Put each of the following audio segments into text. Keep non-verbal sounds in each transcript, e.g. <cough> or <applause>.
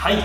はい、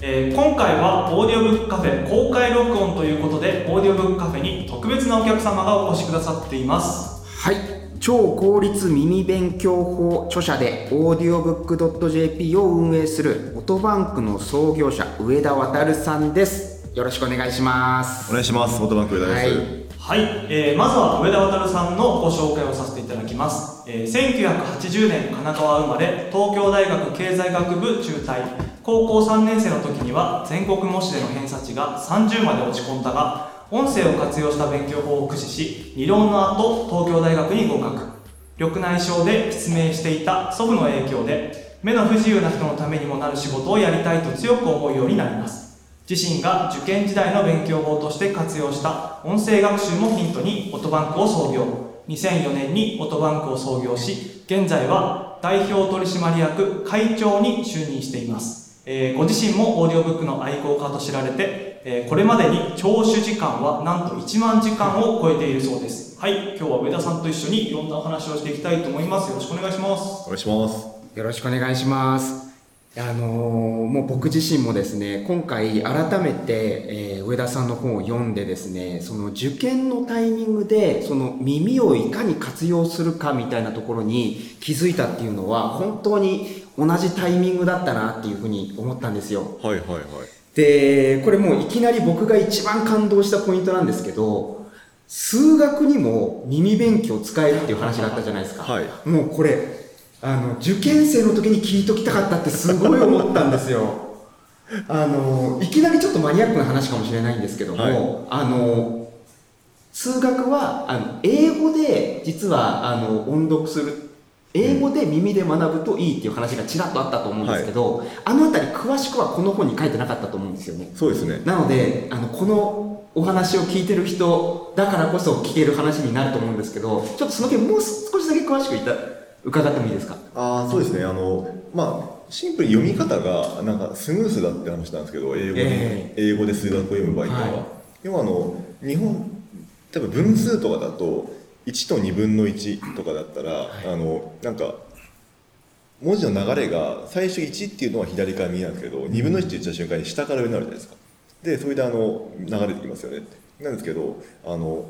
えー今回はオーディオブックカフェ公開録音ということでオーディオブックカフェに特別なお客様がお越しくださっています。はい。超効率耳勉強法著者でオーディオブック .jp を運営するオトバンクの創業者上田渉さんです。よろしくお願いします。お願いします。オトバンク上田です。はい、えーまずは上田渉さんのご紹介をさせていただきます、えー1980年神奈川生まれ東京大学経済学部中退高校3年生の時には全国模試での偏差値が30まで落ち込んだが音声を活用した勉強法を駆使し理論の後東京大学に合格。緑内障で失明していた祖父の影響で目の不自由な人のためにもなる仕事をやりたいと強く思うようになります。自身が受験時代の勉強法として活用した音声学習もヒントにオトバンクを創業。2004年にオトバンクを創業し現在は代表取締役会長に就任しています、えーご自身もオーディオブックの愛好家と知られて、えーこれまでに聴取時間はなんと1万時間を超えているそうです。はい今日は上田さんと一緒にいろんなお話をしていきたいと思います。よろしくお願いします。お願いします。よろしくお願いします。あのーもう僕自身もですね今回改めて、えー上田さんの本を読んでですねその受験のタイミングでその耳をいかに活用するかみたいなところに気づいたっていうのは本当に同じタイミングだったなっていうふうに思ったんですよ。はいはいはい。でこれもういきなり僕が一番感動したポイントなんですけど数学にも耳勉強使えるっていう話があったじゃないですか、はい。もうこれあの受験生の時に聞いときたかったってすごい思ったんですよ。<laughs> あのいきなりちょっとマニアックな話かもしれないんですけども、はい。あの数学はあの英語で実はあの音読する英語で耳で学ぶといいっていう話がちらっとあったと思うんですけど、あのあたり詳しくはこの本に書いてなかったと思うんですよねそうですね。なのであのこのお話を聞いてる人だからこそ聞ける話になると思うんですけどちょっとその件もう少しだけ詳しくいた伺ってもいいですか？ああ、そうですね。あの、まあ、シンプルに読み方が、なんかスムースだって話なんですけど、英語で、え英語で数学を読む場合っていうのは。はい要はあの、日本、多分分数とかだと、1と2分の1とかだったら、あの、なんか、文字の流れが最初1っていうのは左から右なんですけど、2分の1って言った瞬間に下から上になるじゃないですか。で、それであの、流れてきますよね。なんですけど、あの、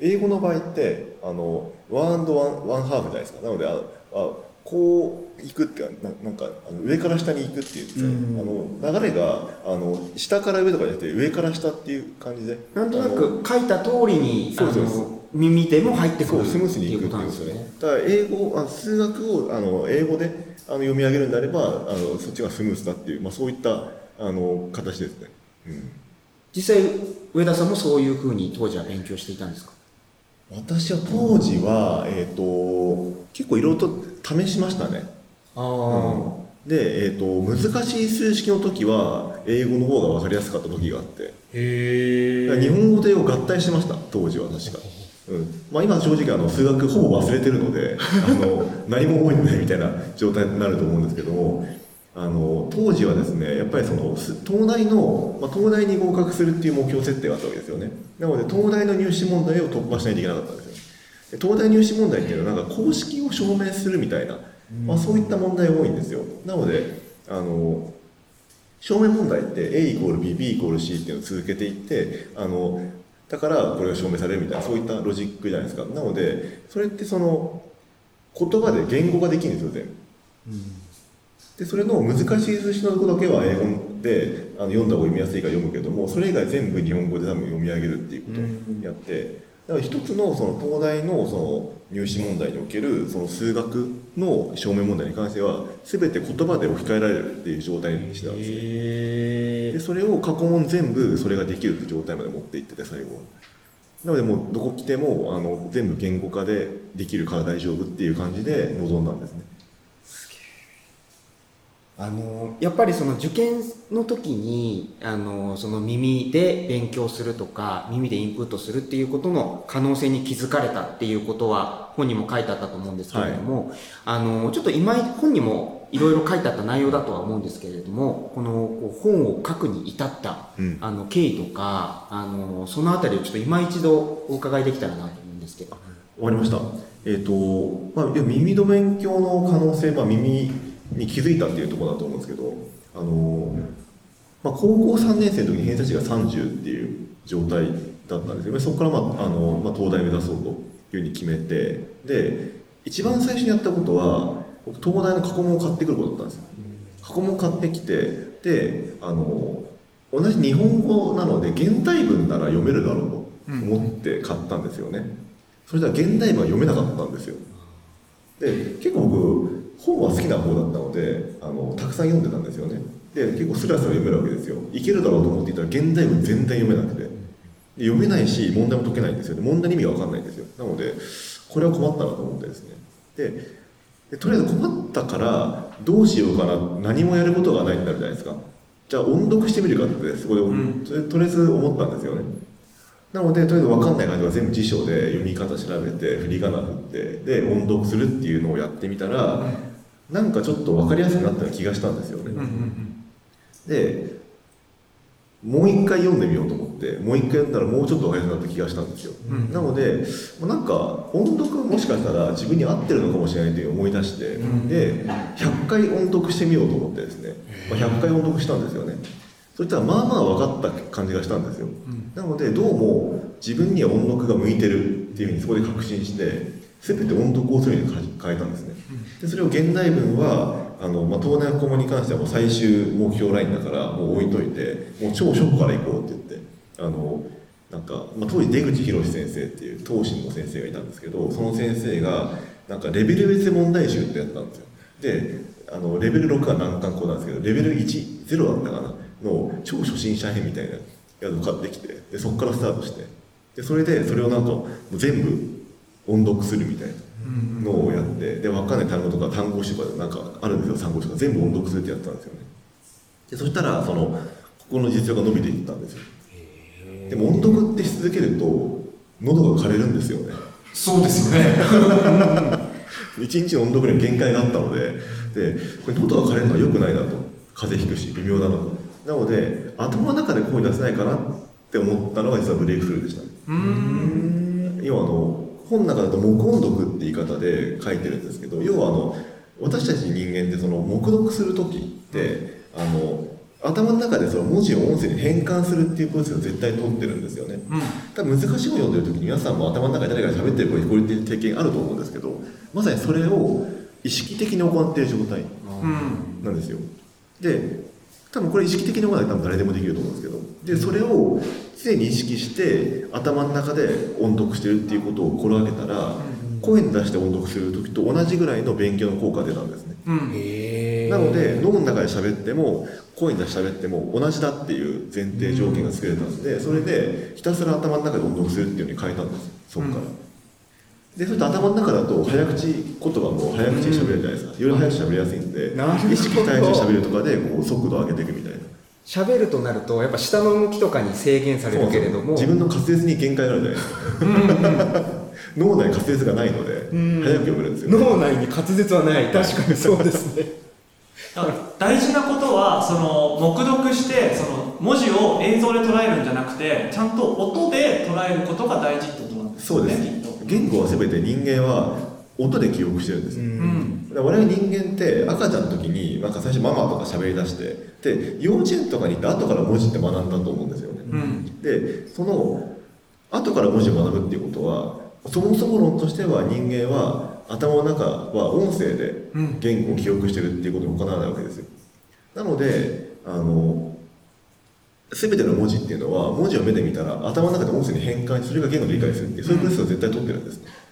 英語の場合ってあのワンワンワンハーフじゃないですか。なのでああこう行くっていうかななんかあの上から下に行くっていうんですね、あの流れがあの下から上とかじゃなくて上から下っていう感じで。なんとなく書いた通りにそうそうそうあの耳でも入ってくるスムースにいくっていうんですよね。だから英語あ数学をあの英語であの読み上げるんであればあのそっちがスムースだっていう、まあ、そういったあの形ですね、うん。実際上田さんもそういうふうに当時は勉強していたんですか？私は当時は、えー、と結構いろいろと試しましたね。あで、えー、と難しい数式の時は英語の方が分かりやすかった時があって。へだから日本語と英語合体してました当時は確か、うん。まあ、今正直あの数学ほぼ忘れてるので <laughs> あの何も覚えてないみたいな状態になると思うんですけどもあの当時はですねやっぱりそのす東大の、まあ、東大に合格するっていう目標設定があったわけですよね。なので東大の入試問題を突破しないといけなかったんですよ。で東大入試問題っていうのはなんか公式を証明するみたいな、まあ、そういった問題が多いんですよ。なのであの証明問題って A イコール B、B イコール C っていうのを続けていってあのだからこれが証明されるみたいなそういったロジックじゃないですか。なのでそれってその言葉で言語ができるんですよ全部。でそれの難しい数式のとこだけは英語であの読んだ方が読みやすいから読むけどもそれ以外全部日本語で多分読み上げるっていうことをやって、だから一つのその東大のその入試問題におけるその数学の証明問題に関しては全て言葉で置き換えられるっていう状態にしてたんですね。でそれを過去問全部それができるって状態まで持っていってて最後なのでもうどこ来てもあの全部言語化でできるから大丈夫っていう感じで臨んだんですねあのやっぱりその受験の時にあのその耳で勉強するとか耳でインプットするっていうことの可能性に気づかれたっていうことは本にも書いてあったと思うんですけれども、あのちょっと今本にもいろいろ書いてあった内容だとは思うんですけれどもこの本を書くに至った、うんあの経緯とかあのそのあたりをちょっと今一度お伺いできたらなと思うんですけど。終わりました。えっ、と、まあ、耳の勉強の可能性、まあ、耳に気づいたっていうところだと思うんですけど、あの、まあ、高校3年生の時に偏差値が30っていう状態だったんですよ。そこから、まあ、あの、まあ、東大目指そうというふうに決めて、で、一番最初にやったことは、僕東大の過去問を買ってくることだったんですよ。過去問を買ってきて、で、あの、同じ日本語なので、現代文なら読めるだろうと思って買ったんですよね。それでは現代文は読めなかったんですよで結構僕本は好きな方だったのであのたくさん読んでたんですよね。で結構スラスラ読めるわけですよ。いけるだろうと思っていたら現代文全然読めなくて。で読めないし問題も解けないんですよね。問題の意味が分かんないんですよ。なのでこれは困ったなと思ってですね。ででとりあえず困ったからどうしようかな。何もやることがないってなるじゃないですか。じゃあ音読してみるかってそこで、うん。とりあえず思ったんですよね。なのでとりあえず分かんない感じは全部辞書で読み方調べて振り仮名振ってで音読するっていうのをやってみたら、なんかちょっと分かりやすくなったような気がしたんですよね、うんうんでもう一回読んでみようと思ってもう一回読んだらもうちょっと分かりやすくなった気がしたんですよ、うん。なのでなんか音読もしかしたら自分に合ってるのかもしれないという思い出して、うん。で100回音読してみようと思ってですね、まあ、100回音読したんですよね。そしたらまあまあ分かった感じがしたんですよ、ん。なのでどうも自分には音読が向いてるっていうふうにそこで確信して全て音読をするように変えたんですねでそれを現代文はあの、まあ、東大の顧問に関してはもう最終目標ラインだからもう置いといてもう超初歩から行こうって言ってあのなんか、まあ、当時出口博先生っていう東進の先生がいたんですけどその先生がなんかレベル別問題集ってやったんですよ。であのレベル6は難関校なんですけどレベル10だったかなの超初心者編みたいなやつを買ってきてでそこからスタートして。でそれでそれをなんか全部音読するみたいな。のをやってで分かんない単語とか単語詞とかなんかあるんですよ単語詞とか。全部音読するってやってたんですよね。でそしたらそのここの実力が伸びていったんですよ。でも音読ってし続けると喉が枯れるんですよね。そうですよね。<laughs> 一日の音読には限界があったのででこれ喉が枯れるのは良くないなと。風邪ひくし微妙だなと。なので頭の中で声出せないかなって思ったのが実はブレイクスルーでしたね。うん。要はあの本の中だと黙音読って言い方で書いてるんですけど要はあの私たち人間ってその黙読する時ってあの頭の中でその文字を音声に変換するっていうプロセスを絶対通ってるんですよね。うん。多分難しい本読んでる時に皆さんも頭の中で誰かが喋ってる声聞こえてる経験あると思うんですけどまさにそれを意識的に行っている状態うんなんですよ。で多分これ意識的に行う多分誰でもできると思うんですけど。でそれを常に意識して頭の中で音読してるっていうことを心がけたら声に出して音読する時と同じぐらいの勉強の効果が出たんですね。うん。へなので脳の中で喋っても声に出して喋っても同じだっていう前提条件が作れたんでそれでひたすら頭の中で音読するっていうふうに変えたんですそこから、うんでそれと頭の中だと早口言葉も早口に喋れるじゃないですか、より早く喋りやすいんで意識して早口に喋るとかでこう速度を上げていくみたいな。喋るとなるとやっぱ下の動きとかに制限されるけれども。自分の滑舌に限界があるじゃないですか。脳内に滑舌がないのでうん早く読めるんですよ、脳内に滑舌はない。確かにそうですね。だから大事なことはその黙読してその文字を映像で捉えるんじゃなくてちゃんと音で捉えることが大事ってことなんですそうです言語は全て人間は音で記憶してるんです。よ、うん。我々人間って赤ちゃんの時になんか最初ママとか喋り出してで幼稚園とかに行って後から文字って学んだと思うんですよね、うん。でその後から文字を学ぶっていうことはそもそも論としては人間は頭の中は音声でうん。言語を記憶してるっていうことに行わないわけですよ。なのであの全ての文字っていうのは文字を目で見たら頭の中で音声に変換しそれが言語で理解するっていうそういうプロセスを絶対取ってるんです。ね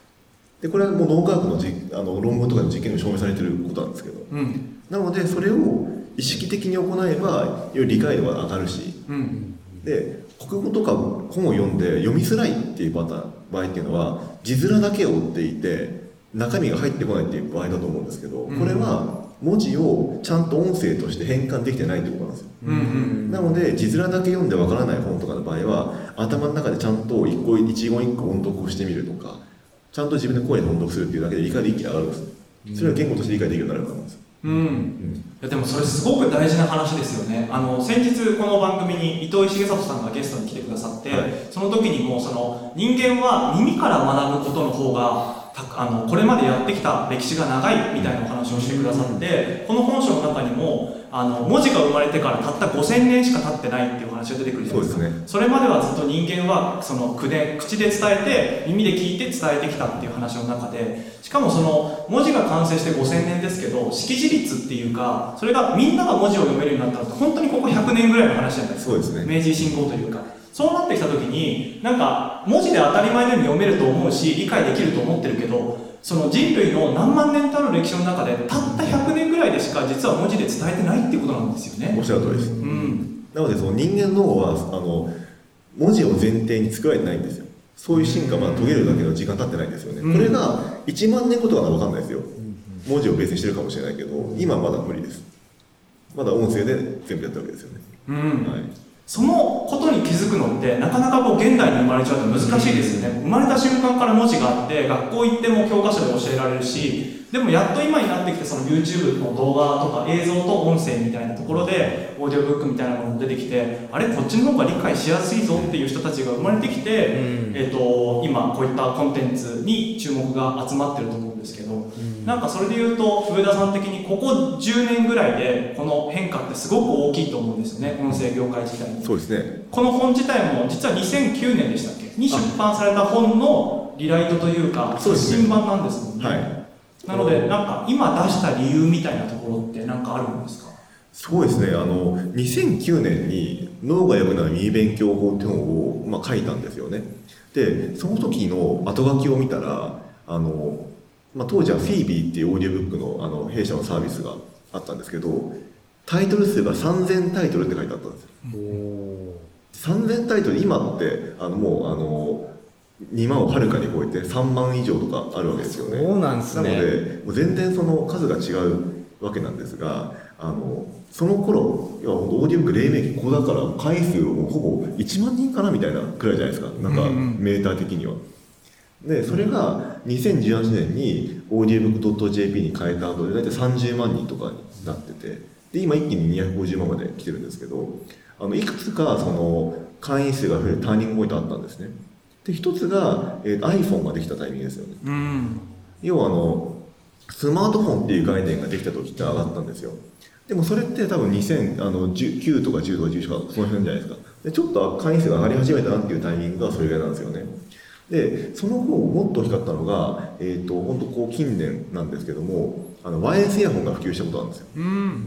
でこれはもう脳科学のじあの論文とかの実験でも証明されてることなんですけど。うん。なのでそれを意識的に行えばより理解度が上がるし。うん。で国語とか本を読んで読みづらいっていうパターン場合っていうのは字面だけを追っていて中身が入ってこないっていう場合だと思うんですけど、うん。これは文字をちゃんと音声として変換できてないってことなんですよ。うんうんなので字面だけ読んでわからない本とかの場合は頭の中でちゃんと一個一言一個音読をしてみるとかちゃんと自分で声で音読するっていうだけで理解で一気に上がるんですそれは言語として理解できるようになるからなんですよ、うん。いやでもそれすごく大事な話ですよね。あの先日この番組に糸井重里さんがゲストに来てくださって、はい。その時にもその人間は耳から学ぶことの方がたあのこれまでやってきた歴史が長いみたいなお話をしてくださってこの本書の中にもあの文字が生まれてからたった5000年しか経ってないっていう話が出てくるじゃないですか。そうですね。それまではずっと人間はその口で口で伝えて耳で聞いて伝えてきたっていう話の中でしかもその文字が完成して5000年ですけど識字率っていうかそれがみんなが文字を読めるようになったのって本当にここ100年ぐらいの話じゃないですか。ね。明治維新後というかそうなってきた時になんか文字で当たり前のように読めると思うし理解できると思ってるけどその人類の何万年とある歴史の中でたった100年ぐらいでしか実は文字で伝えてないっていうことなんですよね。おっしゃる通りです。うん。なのでその人間の脳はあの文字を前提に作られてないんですよ。そういう進化まだ遂げるだけの時間経ってないんですよね、うん。これが1万年後とかなら分かんないですよ。文字をベースにしてるかもしれないけど今はまだ無理です。まだ音声で全部やったわけですよね、うん。はいそのことに気づくのってなかなかこう現代に生まれちゃうと難しいですよね。生まれた瞬間から文字があって学校行っても教科書で教えられるしでもやっと今になってきてその YouTube の動画とか映像と音声みたいなところでオーディオブックみたいなものも出てきてあれこっちの方が理解しやすいぞっていう人たちが生まれてきて、うん。えっと今こういったコンテンツに注目が集まってると思うんですけど、なんかそれで言うと上田さん的にここ10年ぐらいでこの変化ってすごく大きいと思うんですよね。音声業界自体に。そうですね。この本自体も実は2009年でしたっけ？に出版された本のリライトというか新版なんですもんね、はい。なのでなんか今出した理由みたいなところって何かあるんですか？そうですね。あの2009年に「脳が良くなる耳勉強法」って本を、まあ、書いたんですよね。でその時の後書きを見たらあの、まあ、当時はフィービーっていうオーディオブックのあの弊社のサービスがあったんですけどタイトル数が3000タイトルって書いてあったんですよ。3000タイトル今ってあのもうあの2万をはるかに超えて3万以上とかあるわけですよね。そうなんですね。なのでもう全然その数が違うわけなんですがあのその頃要は本当オーディオブック黎明期ここだから回数もほぼ1万人かなみたいなくらいじゃないですか。なんかうんうん。メーター的には。でそれが2018年にオーディオブック .jp に変えた後で大体30万人とかになっててで今一気に250万まで来てるんですけどあのいくつかその会員数が増えるターニングポイントあったんですね。で一つが、えー iPhone ができたタイミングですよね。うん。要はあのスマートフォンっていう概念ができた時って上がったんですよ。でもそれって多分2000あの9とか10とか11とかその辺じゃないですか。でちょっと会員数が上がり始めたなっていうタイミングがそれぐらいなんですよねでその後もっと大きかったのが、えー、と本当こう近年なんですけどもあのワイヤレスイヤホンが普及したことなんですよ。うん。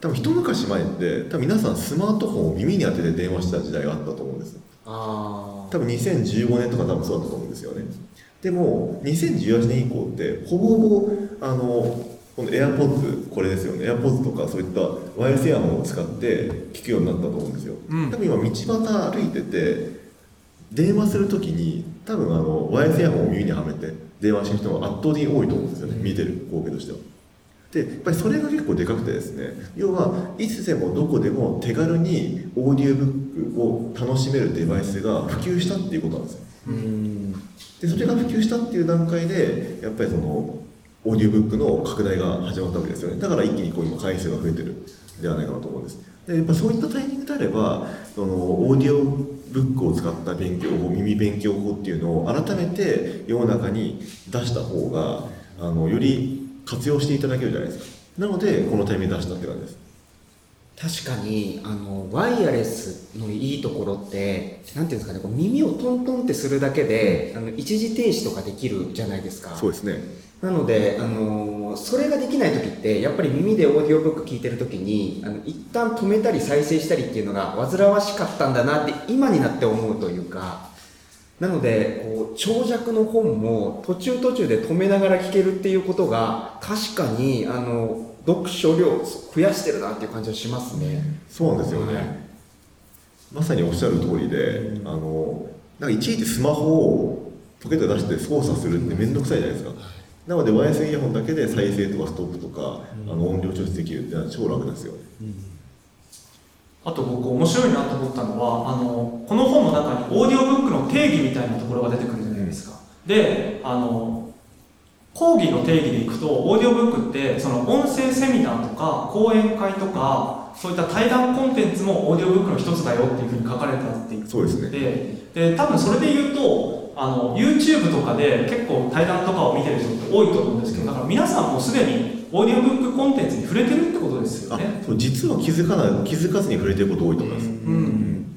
多分一昔前って多分皆さんスマートフォンを耳に当てて電話してた時代があったと思うんです。あ多分2015年とか多分そうだったと思うんですよね。でも2018年以降ってほぼほぼあのこの AirPods これですよね。AirPods とかそういったワイヤレスイヤホンを使って聞くようになったと思うんですよ、うん。多分今道端歩いてて電話するときに多分あのワイヤレスイヤホンを耳にはめて電話してる人が圧倒的に多いと思うんですよね。見てる光景としては。でやっぱりそれが結構でかくてですね要はいつでもどこでも手軽にオーディオブックを楽しめるデバイスが普及したっていうことなんですよ。でそれが普及したっていう段階でやっぱりそのオーディオブックの拡大が始まったわけですよね。だから一気にこう今回数が増えてるんではないかなと思うんですでやっぱそういったタイミングであればそのオーディオブックを使った勉強法耳勉強法っていうのを改めて世の中に出した方があのより活用していただけるじゃないですか。なのでこのタイミングで出したって感じです。確かにあのワイヤレスのいいところってなんていうんですかねこう耳をトントンってするだけであの一時停止とかできるじゃないですか。そうですねなので、あのーそれができない時ってやっぱり耳でオーディオブック聞いてる時にあの一旦止めたり再生したりっていうのが煩わしかったんだなって今になって思うというかなのでこう長尺の本も途中途中で止めながら聞けるっていうことが確かにあの読書量増やしてるなっていう感じはしますね。そうなんですよね、まさにおっしゃる通りで、あのなんかいちいちスマホをポケット出して操作するって面倒くさいじゃないですかなのでワイヤレスイヤホンだけで再生とかストップとか、あの音量調節できるっていうのは超楽ですよ。ねあと僕面白いなと思ったのはあのこの本の中にオーディオブックの定義みたいなところが出てくるじゃないですか、であの講義の定義でいくとオーディオブックってその音声セミナーとか講演会とかそういった対談コンテンツもオーディオブックの一つだよっていうふうに書かれたって言ってそうですね。でで多分それで言うとあの YouTube とかで結構対談とかを見てる人って多いと思うんですけどだから皆さんもすでにオーディオブックコンテンツに触れてるってことですよあねそう実は気づかない気づかずに触れてること多いと思います、うん。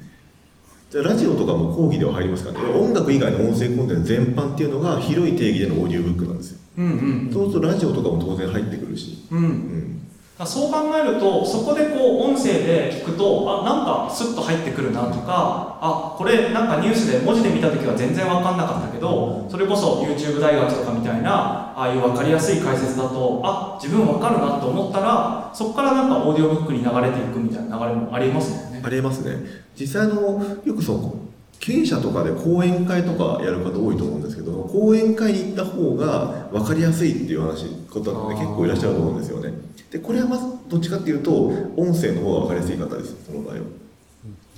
じゃあラジオとかも講義では入りますからね音楽以外の音声コンテンツ全般っていうのが広い定義でのオーディオブックなんですよ。うんうん。そうするとラジオとかも当然入ってくるし、うん。うん、そう考えるとそこでこう音声で聞くとあなんかスッと入ってくるなとかあこれなんかニュースで文字で見た時は全然分かんなかったけどそれこそ YouTube 大学とかみたいなああいう分かりやすい解説だとあ自分分かるなと思ったらそこからなんかオーディオブックに流れていくみたいな流れもありますもんね。ありえますね。実際のよくそう経営者とかで講演会とかやる方多いと思うんですけど講演会に行った方が分かりやすいっていう話ことって結構いらっしゃると思うんですよね。でこれはまずどっちかっていうと音声の方が分かりやすい方ですその場合は。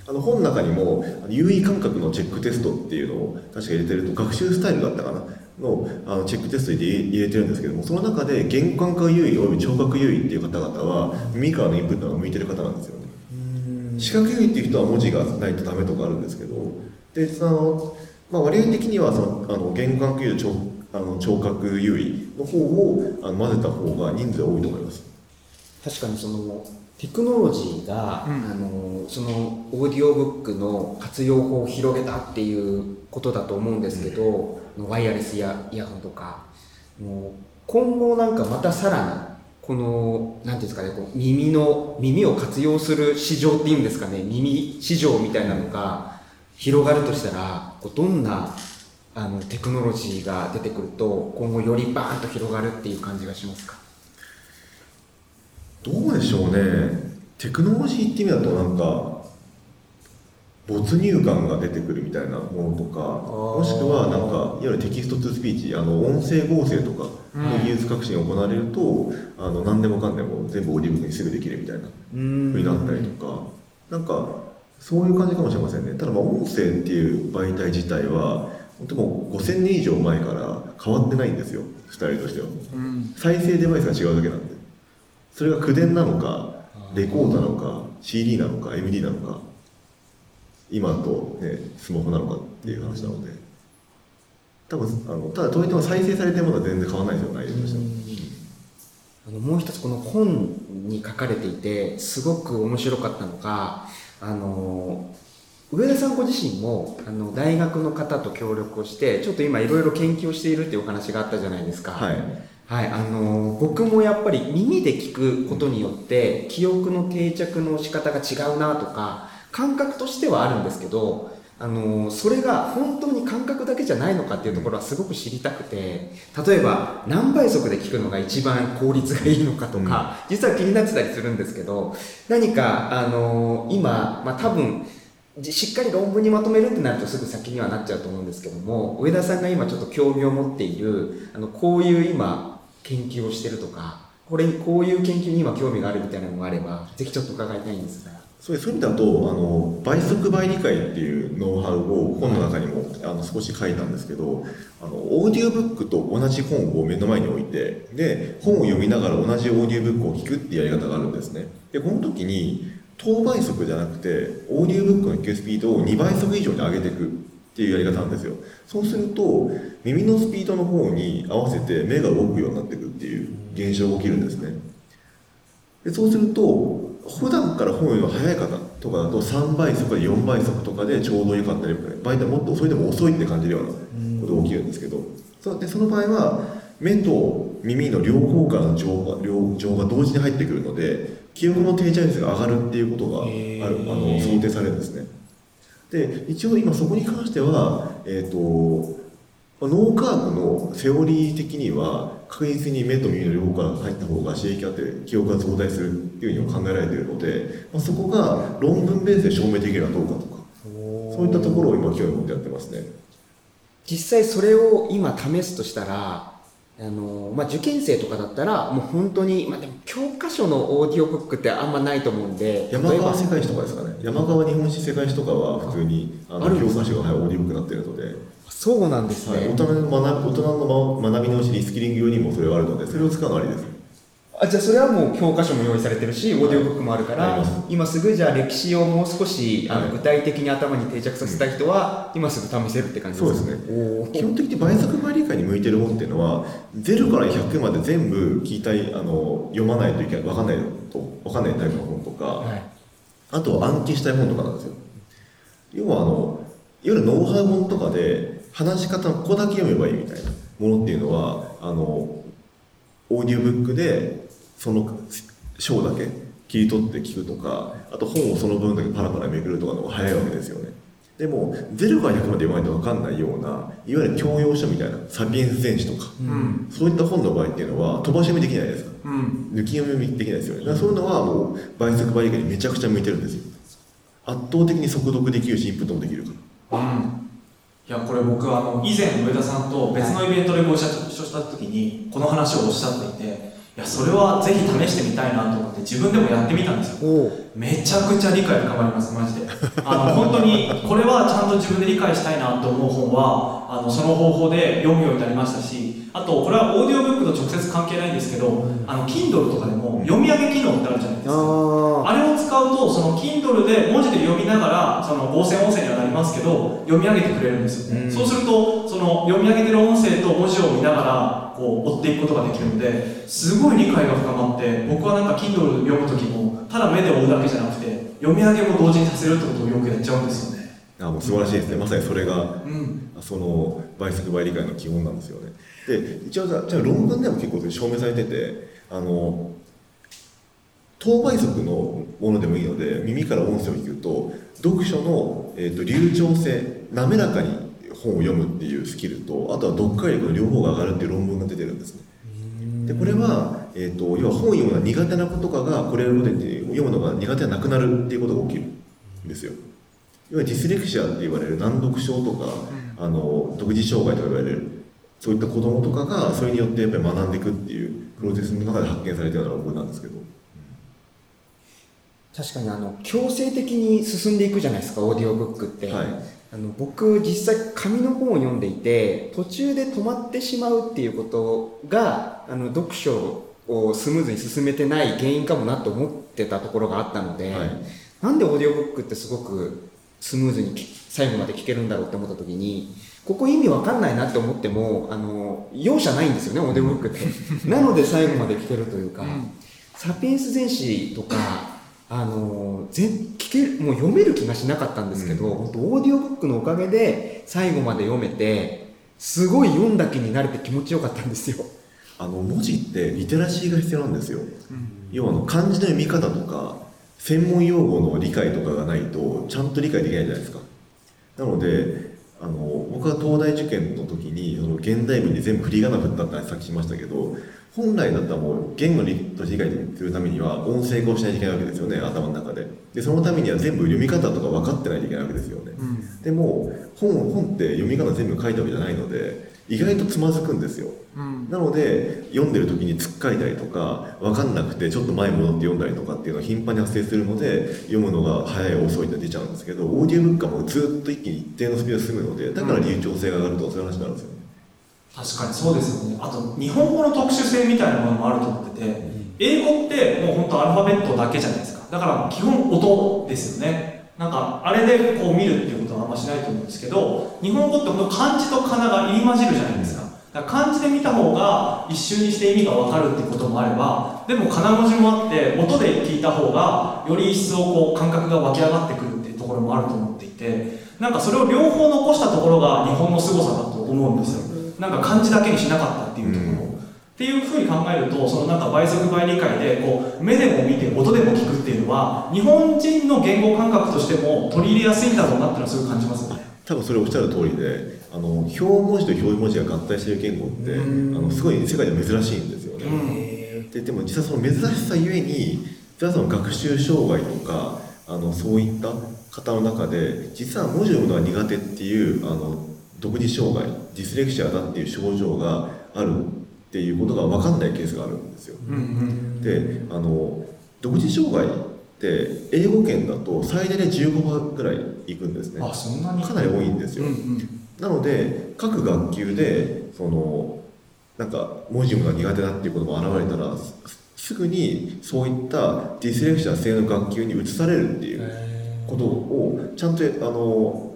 あの本の中にも優位感覚のチェックテストっていうのを確か入れてると学習スタイルだったかな？のあのチェックテストで入れてるんですけどもその中で玄関化優位および聴覚優位っていう方々は耳からのインプットが向いてる方なんですよね。視覚優位っていう人は文字がないとダメとかあるんですけどでその、まあ、割合的にはそのあの玄関優位と聴あの聴覚優位の方をあの混ぜた方が人数は多いと思います。確かにそのテクノロジーが、うん。あのそのオーディオブックの活用法を広げたっていうことだと思うんですけど、ワイヤレスイヤイヤホンとかもう今後なんかまたさらにこのなんていうんですかねこう耳の耳を活用する市場っていうんですかね耳市場みたいなのが広がるとしたらこうどんなあのテクノロジーが出てくると今後よりバーンと広がるっていう感じがしますか？どうでしょうね。テクノロジーって意味だとなんか没入感が出てくるみたいなものとかもしくはなんかいわゆる text to speech あの音声合成とかの技術革新が行われると、あの何でもかんでも全部オーディオブックにすぐできるみたいなふうになったりとか。なんかそういう感じかもしれませんね。ただまあ音声っていう媒体自体は本当もう5000年以上前から変わってないんですよ。スタイルとしては。うん。再生デバイスが違うだけなんで。それが口伝なのかレコーダーなのか CD なのか MD なのか今と、ね、スマホなのかっていう話なので。多分あのただといっても再生されてるものは全然変わらないですよ。内容としては。あのもう一つこの本に書かれていてすごく面白かったのがあの上田さんご自身もあの大学の方と協力をしてちょっと今いろいろ研究をしているっていうお話があったじゃないですか。はいはい、あの僕もやっぱり耳で聞くことによって記憶の定着の仕方が違うなとか感覚としてはあるんですけどあのそれが本当に感覚だけじゃないのかっていうところはすごく知りたくて例えば何倍速で聞くのが一番効率がいいのかとか、実は気になってたりするんですけど何かあの今、まあ、多分じしっかり論文にまとめるってなるとすぐ先にはなっちゃうと思うんですけども上田さんが今ちょっと興味を持っているあのこういう今研究をしてるとかこれにこういう研究に今興味があるみたいなのがあればぜひちょっと伺いたいんですがそういう意味だとあの倍速倍理解っていうノウハウを本の中にも、あの少し書いたんですけどあのオーディオブックと同じ本を目の前に置いてで本を読みながら同じオーディオブックを聞くっていうやり方があるんですね。でこの時に等倍速じゃなくてオーディオブックの聞くスピードを2倍速以上に上げていくっていうやり方なんですよ。そうすると耳のスピードの方に合わせて目が動くようになっていくっていう現象が起きるんですね。でそうすると普段から本よりも速い方とかだと3倍速で4倍速とかでちょうどよかったり場合ではもっと遅いでも遅いって感じるようなことが起きるんですけどそうでその場合は目と耳の両方からの情報が両情報が同時に入ってくるので記憶の定着率が上がるっていうことがあるあの想定されるんですね。で一応今そこに関しては、えー、と脳科学のセオリー的には確実に目と耳の両方から入った方が刺激があって記憶が増大するっていうふうに考えられているので、まあ、そこが論文ベースで証明できるかどうかとかそういったところを今興味持ってやってますね。実際それを今試すとしたらあのまあ、受験生とかだったらもう本当に、まあ、でも教科書のオーディオブックってあんまないと思うんで山川世界史とかですかね。山川日本史世界史とかは普通にあの教科書が、はい、オーディオブックになっているので、そうなんですね、はい、大人の学び大人の学び直しリスキリング用にもそれはあるのでそれを使うのはありです。あじゃあそれはもう教科書も用意されてるし、オーディオブックもあるから、あります。今すぐじゃあ歴史をもう少し、あのはい。具体的に頭に定着させたい人は、今すぐ試せるって感じですね。おー。基本的に倍速倍理解に向いてる本っていうのは0から100まで全部聞いたいあの読まないといけない分かんないと分かんないタイプの本とか、はい。あとは暗記したい本とかなんですよ。要はあのいわゆるノウハウ本とかで話し方のここだけ読めばいいみたいなものっていうのはあのオーディオブックでその章だけ切り取って聞くとかあと本をその分だけパラパラめくるとかの方が早いわけですよね。でも0から100まで読まないと分かんないようないわゆる教養書みたいなサピエンス全史とかうん。そういった本の場合っていうのは飛ばし読みできないですか？うん。抜き読みできないですよね。だからそういうのはもう倍速倍理解にめちゃくちゃ向いてるんですよ。圧倒的に速読できるしインプットもできるから。うんいやこれ僕はあの以前上田さんと別のイベントでご一緒した時にこの話をおっしゃっていていやそれはぜひ試してみたいなと思って自分でもやってみたんですよ。めちゃくちゃ理解深まりますマジで。あの本当にこれはちゃんと自分で理解したいなと思う本はあのその方法で読むようになりましたしあとこれはオーディオブックと直接関係ないんですけど、あの Kindle とかでも読み上げ機能ってあるじゃないですか。ああれを使うとその Kindle で文字で読みながらその合成音声にはなりますけど読み上げてくれるんですよ。ね、うん。そうするとその読み上げてる音声と文字を見ながらこう追っていくことができるのですごい理解が深まって僕はなんか Kindle 読む時もただ目で追うだけじゃなくて読み上げも同時にさせるってことをよくやっちゃうんですよね。あもう素晴らしいですね。まさにそれがうん。その倍速倍理解の基本なんで。すよねで一応じゃあじゃあ論文でも結構証明されててあの等倍速のものでもいいので耳から音声を聞くと読書の、えー、と流暢性滑らかに本を読むっていうスキルとあとは読解力の両方が上がるっていう論文が出てるんですね。でこれは、えー、と要は本を読むのが苦手な子とかがこれを読むのが苦手なくなるっていうことが起きるんですよ。いわゆるディスレクシアって言われる難読症とか、あの独自障害とか言われるそういった子供とかがそれによってやっぱり学んでいくっていうプロセスの中で発見されたような論文なんですけど。確かにあの強制的に進んでいくじゃないですかオーディオブックって、はい。あの僕実際紙の本を読んでいて途中で止まってしまうっていうことがあの読書をスムーズに進めてない原因かもなと思ってたところがあったので、はい。なんでオーディオブックってすごくスムーズにき最後まで聞けるんだろうって思った時にここ意味わかんないなって思ってもあの容赦ないんですよねオーディオブックって。なので最後まで聞けるというか、サピエンス全史とかあの全聞けるもう読める気がしなかったんですけど、うん。本当オーディオブックのおかげで最後まで読めてすごい読んだ気になれて気持ちよかったんですよ。あの文字ってリテラシーが必要なんですよ、要はあの漢字の読み方とか専門用語の理解とかがないとちゃんと理解できないじゃないですか。なのであの僕は東大受験の時にその現代文に全部振り仮名振ったって話さっきしましたけど本来だったらもう言語と理解するためには音声化をしないといけないわけですよね頭の中で。でそのためには全部読み方とか分かってないといけないわけですよね、でも本本って読み方全部書いたわけじゃないので意外とつまずくんですよ。うん。なので読んでる時につっかいたりとか分かんなくてちょっと前に戻って読んだりとかっていうのが頻繁に発生するので読むのが早い遅いって出ちゃうんですけどオーディオブックはもうずっと一気に一定のスピードで進むのでだから流暢性が上がるとかそういう話になるんですよね。確かにそうですよね。あと日本語の特殊性みたいなものもあると思ってて英語ってもう本当アルファベットだけじゃないですか。だから基本音ですよね。なんかあれでこう見るっていうましないと思うんですけど日本語って本当漢字と仮名が入り混じるじゃないですか。だから漢字で見た方が一瞬にして意味が分かるってこともあればでも仮名文字もあって音で聞いた方がより一層こう感覚が湧き上がってくるっていうところもあると思っていてなんかそれを両方残したところが日本の凄さだと思うんですよ。なんか漢字だけにしなかったっていうところ、うんっていうふうに考えるとそのなんか倍速倍理解でこう目でも見て音でも聞くっていうのは日本人の言語感覚としても取り入れやすいんだろうなっていうのはすごい感じますね。多分それおっしゃる通りであの表文字と表文字が合体している言語ってあのすごい世界でも珍しいんですよね、うん。ででも実はその珍しさゆえに実はその学習障害とかあのそういった方の中で実は文字を読むのが苦手っていうあの独自障害ディスレクシアだっていう症状があるっていうことが分かんないケースがあるんですよ。うんうん。であの独自障害って英語圏だと最大で15%ぐらいいくんですね。あそんなに？かなり多いんですよ、うんうん。なので各学級でそのなんか文字が苦手だっていうことが現れたらすすぐにそういったディスレクシャ製の学級に移されるっていうことをちゃんとあの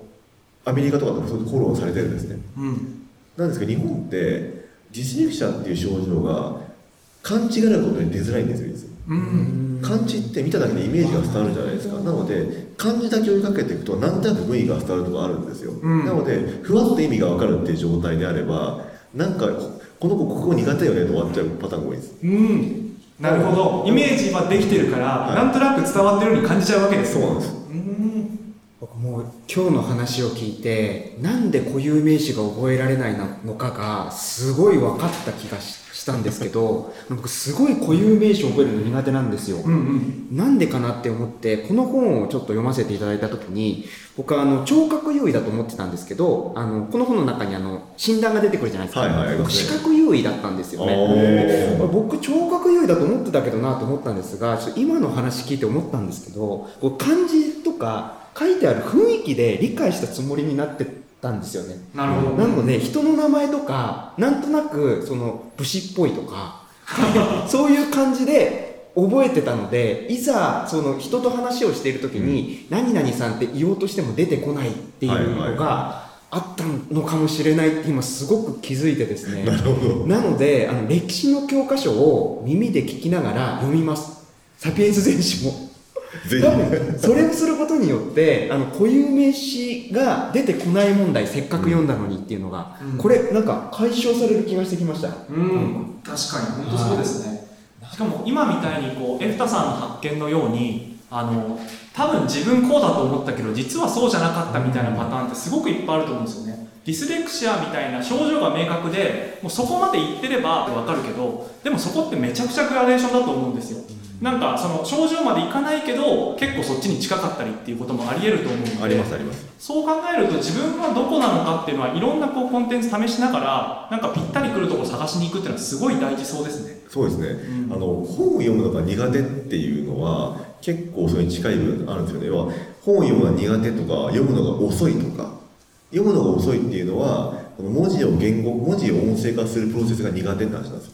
アメリカとかでもそういうフォローされてるんですね。うん。なんですけど日本ってディスレクシャっていう症状が漢字があることに出づらいんですようん。漢字って見ただけでイメージが伝わるじゃないですか。なので漢字だけ追いかけていくと何となく文意が伝わるとかあるんですよ、うん。なのでふわっと意味が分かるっていう状態であればなんかこの子国語苦手よねと終わっちゃうパターンが多いです。うん。なるほど。イメージはできてるから、はい。なんとなく伝わってるように感じちゃうわけですね。そうなんです。うん僕もう今日の話を聞いてなんで固有名詞が覚えられないのかがすごい分かった気がししたんですけど僕すごい固有名詞を覚えるの苦手なんですよ、うんうん。なんでかなって思ってこの本をちょっと読ませていただいた時に僕はあの聴覚優位だと思ってたんですけどあのこの本の中にあの診断が出てくるじゃないですか、はいはい僕視覚優位だったんですよね。僕聴覚優位だと思ってたけどなと思ったんですが今の話聞いて思ったんですけどこう漢字とか書いてある雰囲気で理解したつもりになってたんですよね。なるほど。なので人の名前とかなんとなくその武士っぽいとか <laughs> そういう感じで覚えてたのでいざその人と話をしている時に「何々さん」って言おうとしても出てこないっていうのがあったのかもしれないって今すごく気づいてですね。なるほど。なのであの歴史の教科書を耳で聞きながら読みます。サピエンス全史もぜ多分それをすることによってあの固有名詞が出てこない問題せっかく読んだのにっていうのが、うん。これなんか解消される気がしてきました。うん、確かに。本当そうですね。しかも今みたいにこうエフタさんの発見のようにあの多分自分こうだと思ったけど実はそうじゃなかったみたいなパターンってすごくいっぱいあると思うんですよね。ディスレクシアみたいな症状が明確でもうそこまで言ってればわかるけどでもそこってめちゃくちゃグラデーションだと思うんですよなんかその症状までいかないけど結構そっちに近かったりっていうこともありえると思うのでありますあります。そう考えると自分はどこなのかっていうのはいろんなこうコンテンツ試しながらなんかぴったりくるところ探しに行くっていうのはすごい大事そうですね。そうですね、うん。あの本を読むのが苦手っていうのは結構それに近い部分あるんですよね。要は本を読むのが苦手とか読むのが遅いとか読むのが遅いっていうのはこの文字を言語文字を音声化するプロセスが苦手って話なんですよ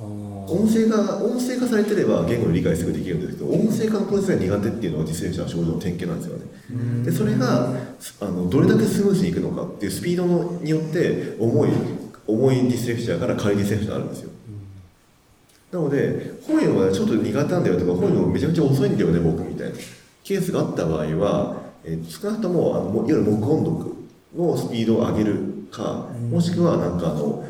音声が音声化されてれば言語の理解すぐできるんですけど音声化のプロセスが苦手っていうのが実践者の症状の典型なんですよね。でそれがあのどれだけスムーズにいくのかっていうスピードのによって重い重いディスレクシャーから軽いディスレクシャーになるんですよ。なので本読むのがちょっと苦手なんだよとか本読むのめちゃくちゃ遅いんだよね僕みたいな。ケースがあった場合は、えー少なくともあのもいわゆる黙音読のスピードを上げるかもしくはなんかあの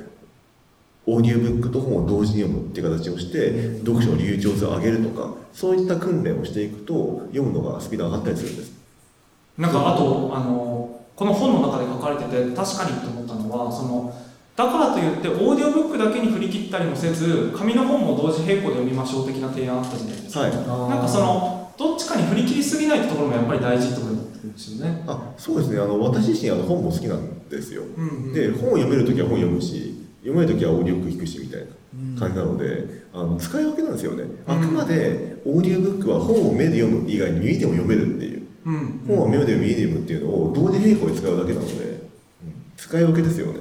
オーディオブックと本を同時に読むっていう形をして読書の流暢性を上げるとかそういった訓練をしていくと読むのがスピードが上がったりするんです。なんかあとあのこの本の中で書かれてて確かにと思ったのはそのだからといってオーディオブックだけに振り切ったりもせず紙の本も同時並行で読みましょう的な提案あったじゃないですか、はい。なんかそのどっちかに振り切りすぎないってところもやっぱり大事ってことなんですよね。あそうですね。あの私自身あの本も好きなんですよ。うんうん。で本を読めるときは本読むし読めないときはオーディオブック聞くしみたいな感じなので、あの使い分けなんですよね、あくまでオーディオブックは本を目で読む以外に耳でも読めるっていう。うん。本は目で読む耳で読むっていうのを同時並行で使うだけなので、うん。使い分けですよね。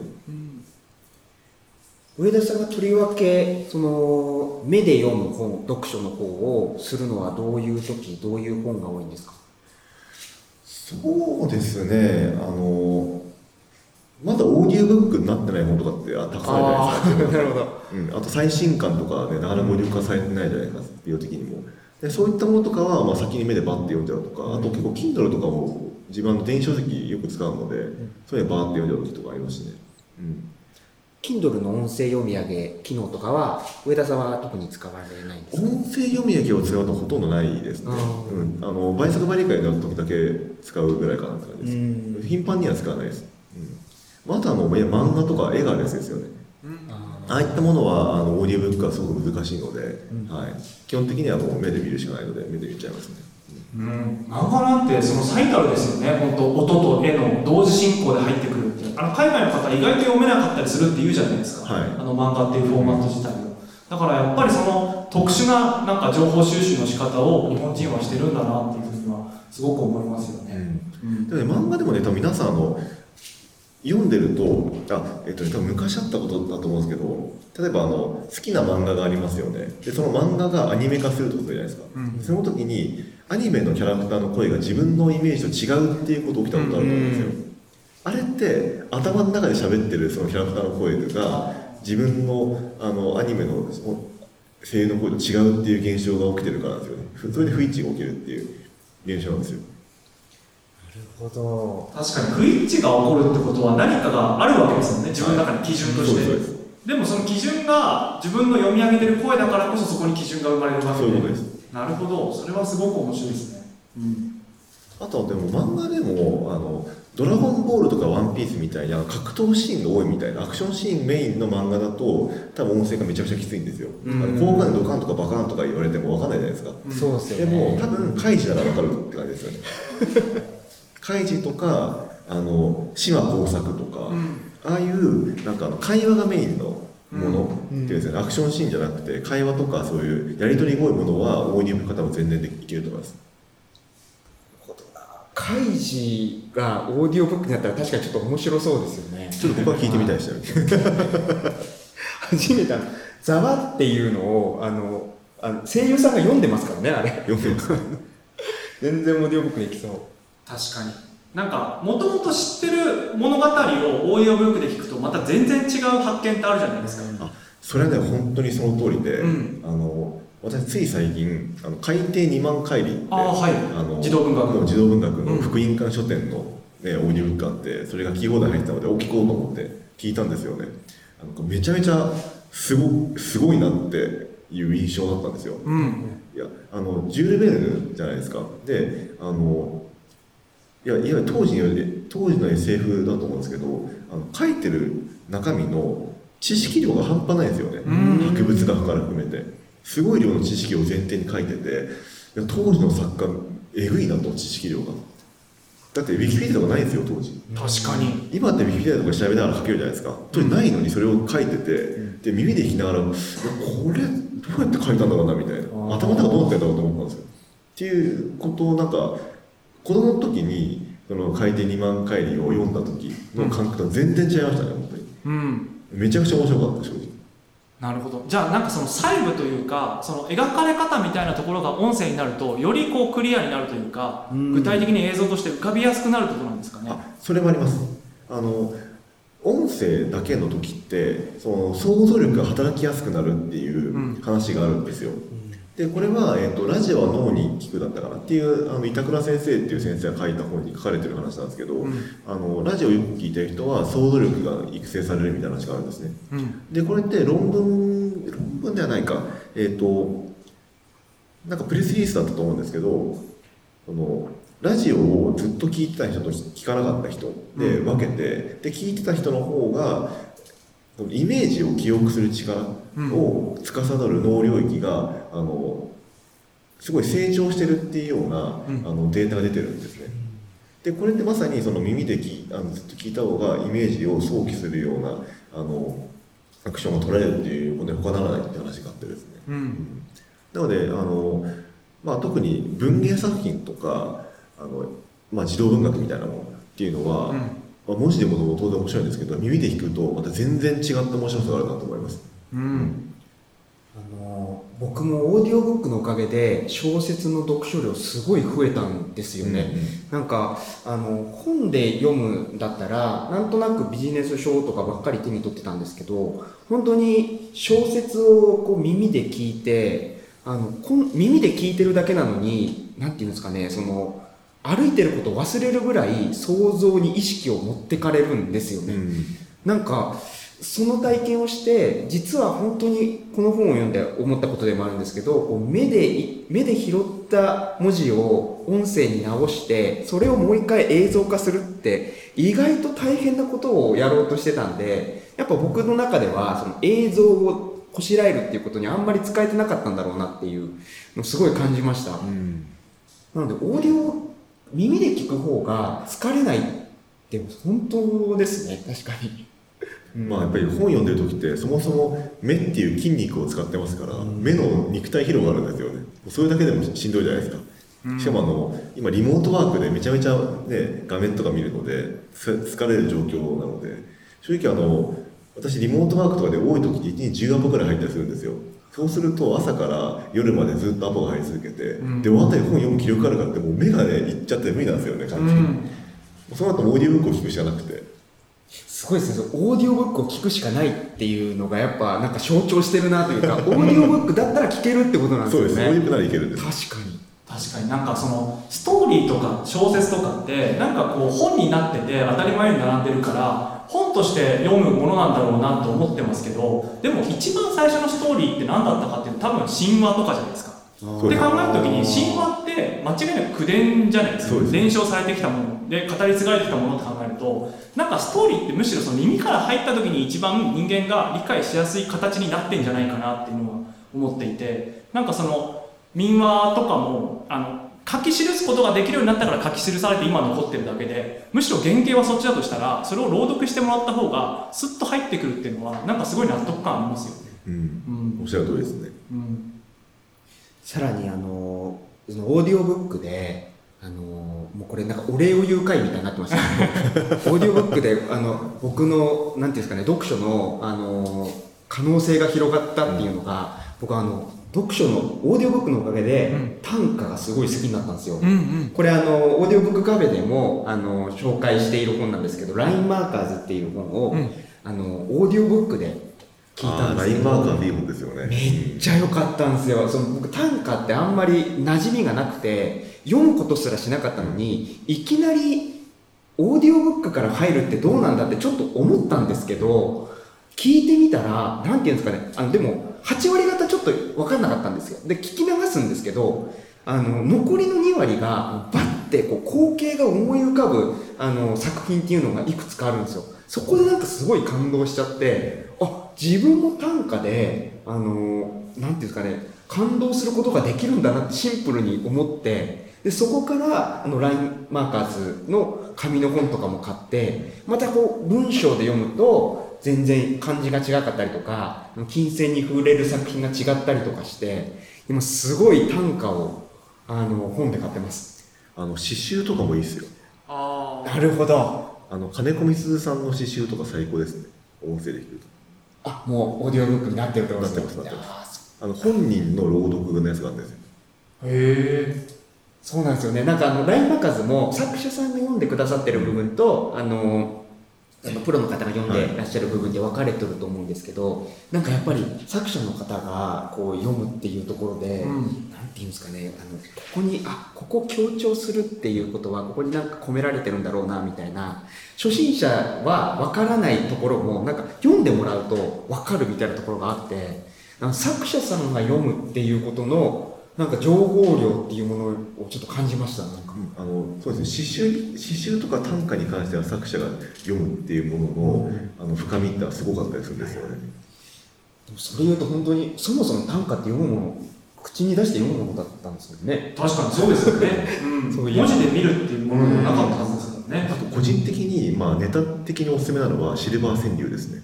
上田さんがとりわけその目で読む本読書の方をするのはどういう時どういう本が多いんですか？そうですね。あのまだオーディオブックになってない本とかってあたくさんあるじゃないですかなるほど。うん、あと最新刊とかねなかなか無料化されてないじゃないですかスピード的にも。でそういったものとかは、まあ、先に目でバッて読んじゃうとか、あと結構 Kindle とかも自分の電子書籍よく使うので、そういうのバーって読んじゃう時とかありますしね、うん、Kindle の音声読み上げ機能とかは上田さんは特に使われないんですか？音声読み上げを使うとほとんどないですね、あうん、あの倍速倍理解になる時だけ使うぐらいかなって感じです、うん。頻繁には使わないです、うん、あとはもう漫画とか絵があるやつですよね。ああいったものはあのオーディオブックはすごく難しいので、はい、基本的にはもう目で見るしかないので目で見ちゃいますね。うん、漫画なんてその最たるですよね。本当音と絵の同時進行で入ってくるってあの海外の方意外と読めなかったりするって言うじゃないですか、はい。あの漫画っていうフォーマット自体をだからやっぱりその特殊ななんか情報収集の仕方を日本人はしてるんだなっていうふうにはすごく思いますよね、うん。でもね漫画でもね多分皆さんあの読んでるとあ、えっとね、多分昔あったことだと思うんですけど例えばあの好きな漫画がありますよね。でその漫画がアニメ化するとするじゃないですか、うんその時にアニメのキャラクターの声が自分のイメージと違うっていうこと起きたことあると思うんですよ、あれって頭の中で喋ってるそのキャラクターの声が自分のあのアニメの声優の声と違うっていう現象が起きてるからなんですよねふそれで不一致が起きるっていう現象なんですよほど確かに不一致が起こるってことは何かがあるわけですよね自分の中に基準として、そうです。でもその基準が自分の読み上げてる声だからこそそこに基準が生まれるわけで。そういうことです。なるほど。それはすごく面白いですね、うん、あとはでも漫画でもあの「ドラゴンボール」とか「ワンピースみたいな格闘シーンが多いみたいなアクションシーンメインの漫画だと多分音声がめちゃくちゃきついんですよ、うん。あの効果音ドカンとかバカンとか言われても分かんないじゃないですか、そうですでよね。も多分カイジなら分かるって感じですよねカイジとかあの島耕作とか、ああいうなんか会話がメインのものっていうんですよね、アクションシーンじゃなくて会話とかそういうやり取りが多いものはオーディオの方も全然できると思います。カイジがオーディオブックになったら確かにちょっと面白そうですよね。ちょっと僕は聞いてみたいでしたね。<laughs> 初めてあの「ざわ」っていうのをあのあの声優さんが読んでますからねあれ。読んでます。<laughs> 全然オーディオブックできそう確かに。なんかもともと知ってる物語をオーディオブックで聞くとまた全然違う発見ってあるじゃないですか、あそれはね本当にその通りで、うん。あの私つい最近「あの海底2万海里」ってあい。あの児童文学。の児童文学のうん。福音館書店の、ね、オーディオブックあってそれがキーボードに入ってたのでお聞こうと思って聞いたんですよね。あのめちゃめちゃすごすごいなっていう印象だったんですよ。うん。いやあのジュール・ベルヌじゃないですか。であのいやいわゆる当時の当時の SF だと思うんですけどあの書いてる中身の知識量が半端ないんですよね。うん。博物学から含めて。すごい量の知識を前提に書いてていや当時の作家えぐいなと知識量が。だってウィキペディアとかないんですよ当時。確かに。今ってウィキペディアとか調べながら書けるじゃないですか。当時ないのにそれを書いてて、で耳で聞きながらこれどうやって書いたんだろうなみたいな。頭の中どうなってんだろうと思ったんですよ。っていうことをなんか子供の時にその海底2万回里を読んだ時の感覚とは全然違いましたね本当に。うん。めちゃくちゃ面白かった正直。なるほど。じゃあなんかその細部というかその描かれ方みたいなところが音声になるとよりこうクリアになるというかうん。具体的に映像として浮かびやすくなるところなんですかね？あそれもあります。あの音声だけの時ってその想像力が働きやすくなるっていううん。話があるんですよ、でこれは、えーと「ラジオは脳に聞く」だったかなっていうあの板倉先生っていう先生が書いた本に書かれてる話なんですけど、うん。あのラジオをよく聞いてる人は想像力が育成されるみたいな話があるんですね。うん。でこれって論文論文ではないか。えっ、となんかプレスリリースだったと思うんですけどそのラジオをずっと聞いてた人と聞かなかった人でうん。分けて、で聞いてた人の方がイメージを記憶する力を司る脳領域があのすごい成長してるっていうような、うん。あのデータが出てるんですね。でこれってまさにその耳で聞いあのずっと聞いた方がイメージを想起するようなあのアクションが取られるっていうことに他ならないって話があってですね、うん。なのであの、まあ、特に文芸作品とかあの、まあ、児童文学みたいなものっていうのは、うんまあ、文字でも当然面白いんですけど耳で聞くとまた全然違った面白さがあるなと思います。うん。あの僕もオーディオブックのおかげで小説の読書量すごい増えたんですよね、なんかあの本で読むんだったらなんとなくビジネス書とかばっかり手に取ってたんですけど本当に小説をこう耳で聞いてあのこん耳で聞いてるだけなのに何て言うんですかねその歩いてることを忘れるぐらい想像に意識を持ってかれるんですよね、うん。なんかその体験をして実は本当にこの本を読んで思ったことでもあるんですけど目で目で拾った文字を音声に直してそれをもう一回映像化するって意外と大変なことをやろうとしてたんでやっぱ僕の中ではその映像をこしらえるっていうことにあんまり使えてなかったんだろうなっていうのをすごい感じました。うん。なのでオーディオ耳で聞く方が疲れないっでも本当ですね。確かに、うん。まあやっぱり本読んでる時ってそもそも目っていう筋肉を使ってますから、目の肉体疲労があるんですよね。それだけでもしんどいじゃないですか、しかもあの今リモートワークでめちゃめちゃ、ね、画面とか見るのです疲れる状況なので。正直あの私リモートワークとかで多い時に1日10アポぐらい入ったりするんですよそうすると朝から夜までずっとアポが入り続けて、ん。で終わったり本読む気力あるかってもう目がねいっちゃって無理なんですよね完全に、その後オーディオブックを聞くしかなくて。すごいですねオーディオブックを聞くしかないっていうのがやっぱなんか象徴してるなというか <laughs> オーディオブックだったら聞けるってことなんですそうよねですオーディオブックならいけるんです確かに。確かに。なんかそのストーリーとか小説とかってなんかこう本になってて当たり前に並んでるから本として読むものなんだろうなと思ってますけどでも一番最初のストーリーって何だったかっていうと多分神話とかじゃないですか。って考えた時に神話って間違いなく口伝じゃないですか伝承されてきたもの。で語り継がれてきたものって考えるとなんかストーリーってむしろその耳から入った時に一番人間が理解しやすい形になってんじゃないかなっていうのは思っていてなんかその民話とかもあの書き記すことができるようになったから書き記されて今残ってるだけでむしろ原型はそっちだとしたらそれを朗読してもらった方がスッと入ってくるっていうのはなんかすごい納得感ありますよね。うん。うん。おっしゃる通りですね。うん。さらにあのそのオーディオブックであのもうこれなんかお礼を言う会みたいになってましたけどオーディオブックであの僕のなんていうんですかね読書のあの可能性が広がったっていうのが、僕はあの読書のオーディオブックのおかげで、うん。短歌がすごい好きになったんですよ、うんうん。これあのオーディオブックカフェでもあの紹介している本なんですけど「ラインマーカーズ」っていう本を、うん。あのオーディオブックで聞いたんあーラインですけどマーカーでいい本ですよね。めっちゃ良かったんですよ。その僕短歌ってあんまり馴染みがなくて読むことすらしなかったのにいきなりオーディオブックから入るってどうなんだってちょっと思ったんですけど聞いてみたらなんていうんですかね。あのでも8割方ちょっと分かんなかったんですよ。で聞き流すんですけどあの残りの2割がバッてこう光景が思い浮かぶあの作品っていうのがいくつかあるんですよ。そこでなんかすごい感動しちゃってあ自分も短歌であのなんていうんですかね感動することができるんだなってシンプルに思ってでそこからあのラインマーカーズの紙の本とかも買ってまたこう文章で読むと全然漢字が違かったりとか金銭に触れる作品が違ったりとかして今すごい短歌をあの本で買ってます。あの刺繍とかもいいですよ。あー。なるほど。あの金子みすずさんの刺繍とか最高ですね。音声で聞くと。あもうオーディオブックになってるってことですね。なってますなってあの本人の朗読のやつがあるんですよ。へえそうなんですよね。なんかあのラインマーカーズも作者さんが読んでくださってる部分とあのあのプロの方が読んでらっしゃる部分で分かれてると思うんですけど、なんかやっぱり作者の方がこう読むっていうところで、うん。なんていうんですかねあのここにあここを強調するっていうことはここになんか込められてるんだろうなみたいな初心者は分からないところもなんか読んでもらうと分かるみたいなところがあって作者さんが読むっていうことのなんか情報量っていうものをちょっと感じました。なんか。あのそうですね。刺繍刺繍とか短歌に関しては作者が読むっていうものの,、あの深みってのはすごかったりするんですよね。でもそれ言うと本当にそもそも短歌って読むもの口に出して読むものだったんですよね。確かにそうですよね、うん、そ文字で見るっていうものもなかったはずですからね。あと個人的に、まあ、ネタ的におすすめなのはシルバー川柳ですね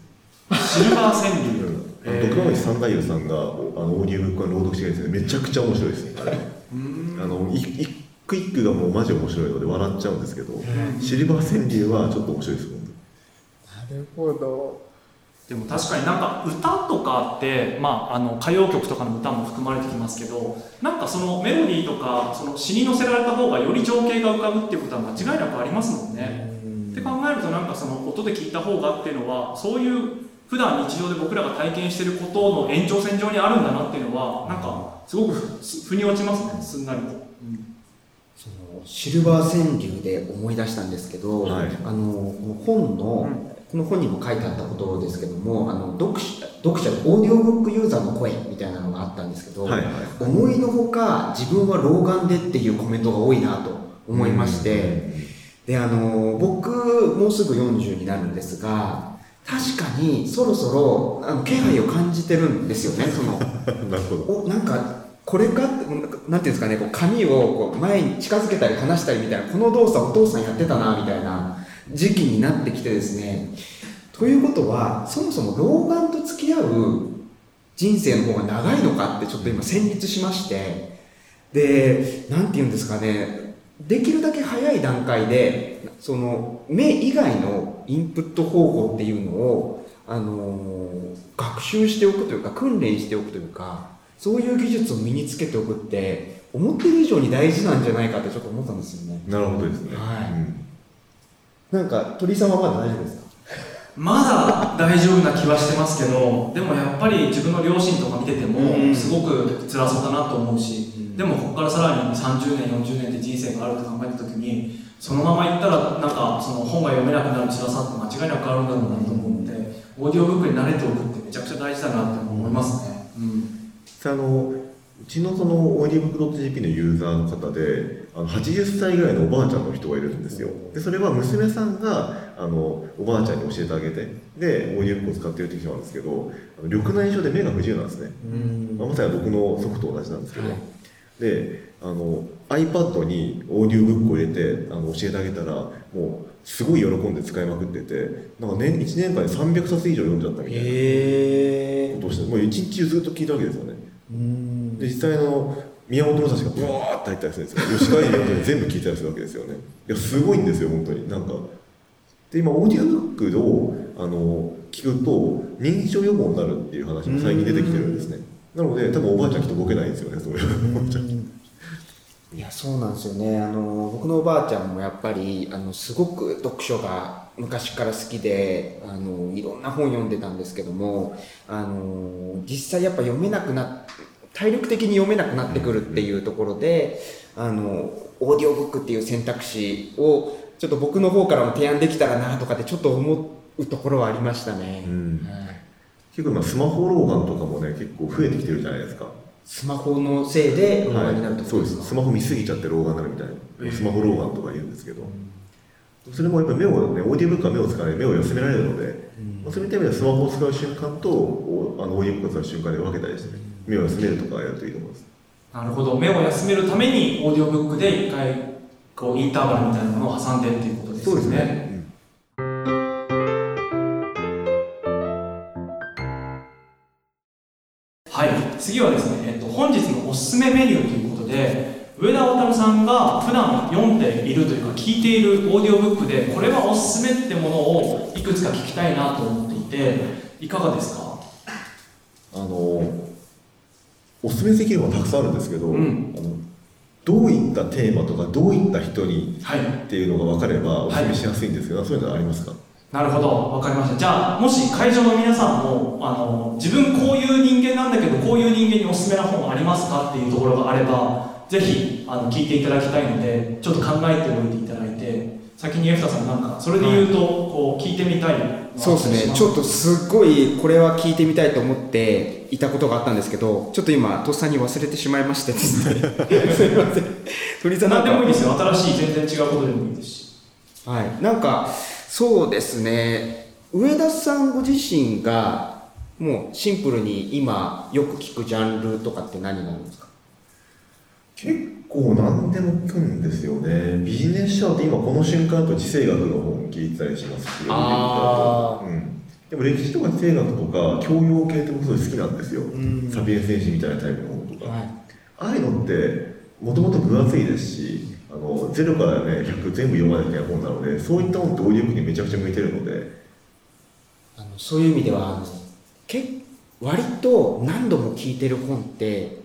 シルバー川う柳。んあの徳川三太夫さんがおあのオーディオブックの朗読してるんですけどめちゃくちゃ面白いです。あれあのい一句一句がもうマジ面白いので笑っちゃうんですけど、シルバー川柳はちょっと面白いです本なるほど。でも確かになんか歌とかって、まあ、あの歌謡曲とかの歌も含まれてきますけどなんかそのメロディーとかその詩に乗せられた方がより情景が浮かぶっていうことは間違いなくありますもんね。って考えるとなんかその音で聞いた方がっていうのはそういう普段日常で僕らが体験してることの延長線上にあるんだなっていうのはなんかすごくふ腑に落ちますねすんなりと。そのシルバー川柳で思い出したんですけど、はい。あの本の、うん。この本にも書いてあったことですけどもあの読者読者オーディオブックユーザーの声みたいなのがあったんですけど、はい。はい思いのほか自分は老眼でっていうコメントが多いなと思いまして、であの僕もうすぐ40になるんですが確かにそろそろあの気配を感じてるんですよね <laughs> その。なるほど。おなんかこれかってなんていうんですかねこう紙をこう前に近づけたり離したりみたいなこの動作お父さんやってたなみたいな時期になってきてですね。ということはそもそも老眼と付き合う人生の方が長いのかってちょっと今戦慄しまして。で何て言うんですかねできるだけ早い段階でその目以外のインプット方法っていうのをあの学習しておくというか訓練しておくというかそういう技術を身につけておくって思ってる以上に大事なんじゃないかってちょっと思ったんですよね。なるほどですね、はい。うん。なんか鳥居さんはまだ大丈夫ですか？まだ大丈夫な気はしてますけどでもやっぱり自分の両親とか見ててうん。もすごく辛そうだなと思うし、うん。でもここからさらに30年40年って人生があると考えた時にそのままいったらなんかその本が読めなくなる辛さって間違いなくあるんだろうなと思うのでオーディオブックに慣れておくってめちゃくちゃ大事だなって思いますね、うん。あのうちのそのオーディブック .jp のユーザーの方であの80歳ぐらいのおばあちゃんの人がいるんですよ。でそれは娘さんがあのおばあちゃんに教えてあげてでオーディブックを使ってるって人なんですけどあの緑内障で目が不自由なんですね、うん。まあまさに僕の祖父と同じなんですけど、はいであの iPad にオーディオブックを入れてあの教えてあげたらもうすごい喜んで使いまくっててなんか年1年間で300冊以上読んじゃったみたいなことをしてもう一日中ずっと聞いたわけですよね。うん。で実際の宮本武蔵がブワーって入ったりするんですよ。吉川に宮本に全部聞いたりするわけですよね。いやすごいんですよ本当に。なんか。で今オーディオブックをあの聞くと認知症予防になるっていう話も最近出てきてるんですねなので多分おばあちゃんきっとボケないんですよねそういうおばあちゃん。いやそうなんですよね。あの僕のおばあちゃんもやっぱりあのすごく読書が昔から好きであのいろんな本読んでたんですけどもあの実際やっぱ読めなくな体力的に読めなくなってくるっていうところであのオーディオブックっていう選択肢をちょっと僕の方からも提案できたらなとかってちょっと思うところはありましたね、うん。はい結構今スマホ老眼とかもね結構増えてきてるじゃないですか。スマホのせいで老眼になるってこそうでとですか、す。スマホ見すぎちゃって老眼になるみたいな、ええスマホ老眼とか言うんですけど、それもやっぱり目をねオーディオブックは目を使わない。目を休められるので、まあそういった意味ではスマホを使う瞬間とおあのオーディオブックを使う瞬間で分けたりしてね目を休めるとかやるといいと思います。なるほど。目を休めるためにオーディオブックで一回こうインターバルみたいなものを挟んでっていうことですよね。はい、次はですね、えっと、本日のおすすめメニューということで上田渉さんが普段読んでいるというか聞いているオーディオブックでこれはおすすめってものをいくつか聞きたいなと思っていていかがですか？あのおすすめできるものたくさんあるんですけど、うん。あのどういったテーマとかどういった人にはい。っていうのが分かればおすすめしやすいんですけど、そういうのありますか？なるほど、わかりました。じゃあ、もし会場の皆さんも、あの、自分こういう人間なんだけど、こういう人間におすすめな本ありますかっていうところがあれば、ぜひ、あの、聞いていただきたいので、ちょっと考えておいていただいて、先にエフタさんなんか、それで言うと、こう、聞いてみたい。そうですね。ちょっとすっごいこれは聞いてみたいと思っていたことがあったんですけどちょっと今とっさに忘れてしまいましてですね。<laughs> すいません。鳥居さんなんでもいいですよ。新しい、全然違うことでもいいですし。はい。なんかそうですね。上田さんご自身がもうシンプルに今よく聞くジャンルとかって何なんですか？結構何でも聞くんですよね。ビジネス書って今この瞬間だと地政学の本聞いてたりしますしあー。うん、でも歴史とか地政学とか教養系って僕すごい好きなんですよ、ん。サピエンス戦士みたいなタイプの本とか、はい。ああいうのってもともと分厚いですしあの0からね100全部読まなきゃいけない本なのでそういった本ってオーディオブックにめちゃくちゃ向いてるので。あのそういう意味ではけ割と何度も聞いてる本って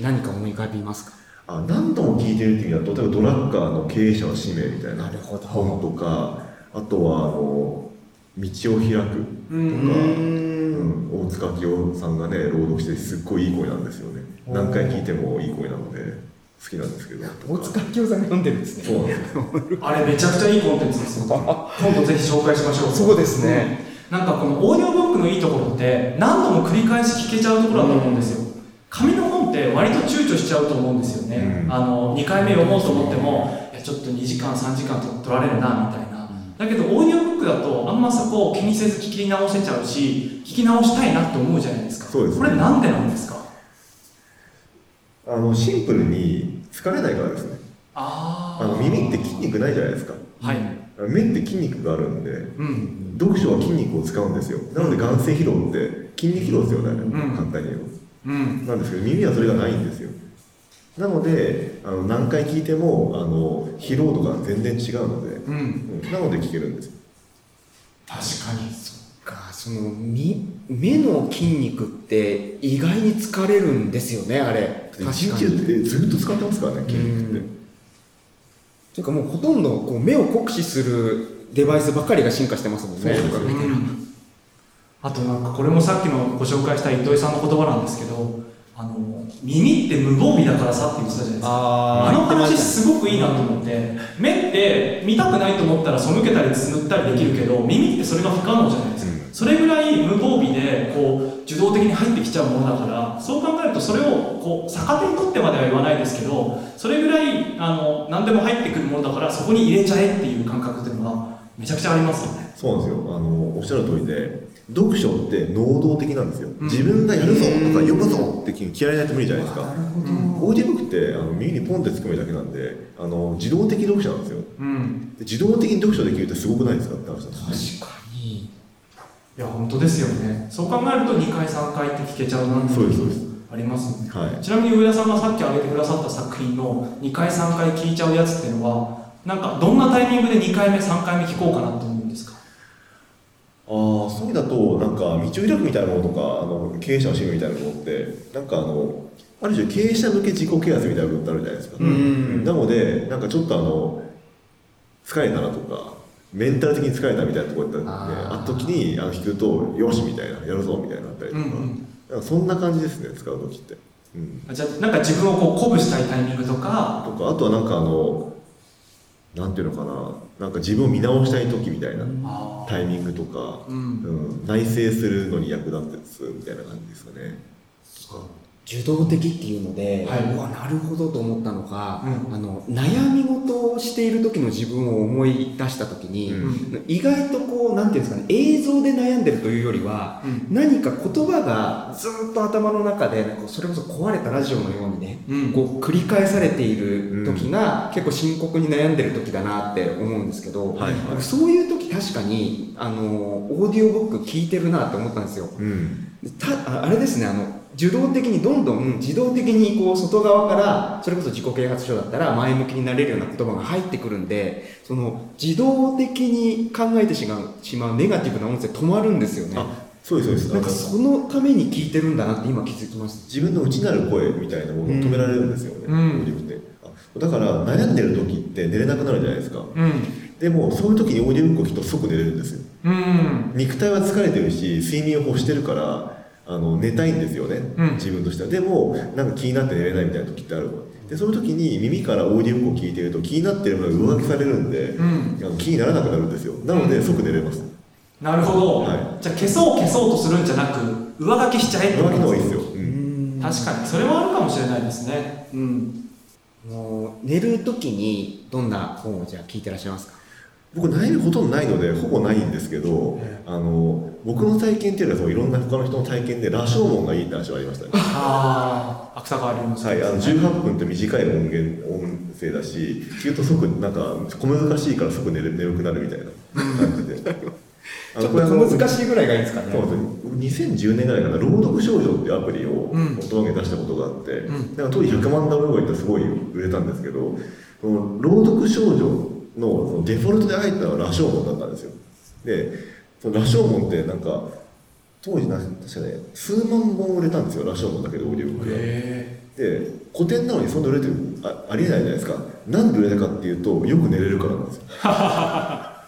何か思い浮かびますか？あ何度も聞いてるっていう意味だと例えばドラッカーの経営者の使命みたいな本とかあとはあの道を開くとか、うん。うん、大塚清さんがね朗読してすっごいいい声なんですよね。何回聞いてもいい声なので好きなんですけど。大塚清さんが読んでるんですそうなんですよ。あれ、めちゃくちゃいいコンテンツですよ。今度ぜひ紹介しましょう。そうですね。なんかこのオーディオブックのいいところって何度も繰り返し聞けちゃうところだと思うんですよ。紙の本って割と躊躇しちゃうと思うんですよね、うん。あの2回目読もうと思ってもいやちょっと2時間3時間と取られるなみたいな。だけどオーディオブックだとあんまそこを気にせず聞き直せちゃうし聞き直したいなって思うじゃないですか。そうですこれなんでなんですか？あのシンプルに疲れないからですね。ああの耳って筋肉ないじゃないですか。はい。目って筋肉があるんでうん。読書は筋肉を使うんですよ。なので眼性疲労って筋肉疲労ですよね、ん。簡単に言ううん。となんですけど耳はそれがないんですよ。なのであの何回聞いてもあの疲労度が全然違うので、うん。うん。なので聞けるんですよ。確かに。か。そのみ目の筋肉って意外に疲れるんですよねあれ。確かに。でずっと使ってますからね筋肉って。ていうかもうほとんどこう目を酷使するデバイスばかりが進化してますもんね。そうですね。うんあとなんかこれもさっきのご紹介した糸井さんの言葉なんですけどあの耳って無防備だからさって言ってたじゃないですか。ああの話すごくいいなと思って。目って見たくないと思ったら背けたりつむったりできるけど耳ってそれが不可能じゃないですか、うん。それぐらい無防備でこう受動的に入ってきちゃうものだからそう考えるとそれをこう逆手に取ってまでは言わないですけどそれぐらいあの何でも入ってくるものだからそこに入れちゃえっていう感覚っていうのはめちゃくちゃありますよね。そうなんですよ。あのおっしゃる通りで読書って能動的なんですよ、うん。自分がやるぞとか読むぞって気合いないと無理じゃないですか。なるほど、オーディオブックってあの耳にポンってつくめだけなんであの自動的読書なんですよ。うん。で自動的に読書できるってすごくないですかって話なんですね確かに。いや本当ですよね。そう考えると2回3回って聞けちゃうなってそうですそうです。ありますよね。はい。ちなみに上田さんがさっき挙げてくださった作品の2回3回聞いちゃうやつっていうのはなんかどんなタイミングで2回目3回目聞こうかなと思うんですかああそういう意味だとなんか道を開くみたいなものとかあの経営者の趣味みたいなものってなんかあのある種経営者向け自己啓発みたいな部分ってあるじゃないですか、うん。なのでなんかちょっとあの疲れたなとかメンタル的に疲れたみたいなところってあった時にあの弾くとよしみたいなやるぞみたいなったりとか,、うんうん。なんかそんな感じですね使う時って、うん、あじゃあなんか自分をこう鼓舞したいタイミングとかとかあとはなんかあのなんていうのかななんか自分を見直したい時みたいなあタイミングとか、うん。うん、内省するのに役立つみたいな感じですかね受動的っていうので、はい。うわなるほどと思ったのが、うん。あの悩み事をしている時の自分を思い出した時に、うん。意外とこうなんていうんですかね映像で悩んでるというよりは、うん。何か言葉がずっと頭の中でなんかそれこそ壊れたラジオのようにね、うん。こう繰り返されている時が、結構深刻に悩んでる時だなって思うんですけど、はいはい。そういう時確かにあのオーディオブック聞いてるなって思ったんですよ。うん。たああれですねあの受動的にどんどん自動的にこう外側からそれこそ自己啓発書だったら前向きになれるような言葉が入ってくるんでその自動的に考えてしまうしまうネガティブな音声止まるんですよね。あそうですそうなんかですそのために聞いてるんだなって今気づきました。自分の内なる声みたいなものを止められるんですよね、うん。オーディオブックって。あだから悩んでる時って寝れなくなるじゃないですか。うん。でもそういう時にオーディオブックを聞くと即寝れるんですよ。うん。肉体は疲れてるし睡眠を欲してるからあの寝たいんですよね、うん。自分としては。でもなんか気になって寝れないみたいな時ってあるでそういう時に耳からオーディオを聞いてると気になってるものが上書きされるんで、うん。あの気にならなくなるんですよ。なので即寝れます、なるほど、はい。じゃあ消そう消そうとするんじゃなく上書きしちゃえって上書きの方がいいですよ、うん。確かに。それはあるかもしれないですね。うん。もう寝る時にどんな本をじゃあ聞いてらっしゃいますか？僕悩みほとんどないのでほぼないんですけど、あの僕の体験っていうのはいろんな他の人の体験で羅生門がいいって話はありましたね。ああ芥川龍之介はい、あの18分って短い音源音声だし聞くと即なんか小難しいから即寝れ眠くなるみたいな感じで。あ <laughs> ちょっこれあのと難しいぐらいがいいですかね。そうです。2010年ぐらいかな朗読少女っていうアプリをうん。音上げ出したことがあって、うん。なんか当時100万ダウンロードいってすごい売れたんですけどその朗読少女のそのデフォルトで入ったのは羅生門だったんですよ。で羅生門ってなんか当時な確かね数万本売れたんですよ羅生門だけでオーディオブックが。へで古典なのにそんな売れてるあありえないじゃないですか。なんで売れたかっていうとよく寝れるからなんですよ。<laughs>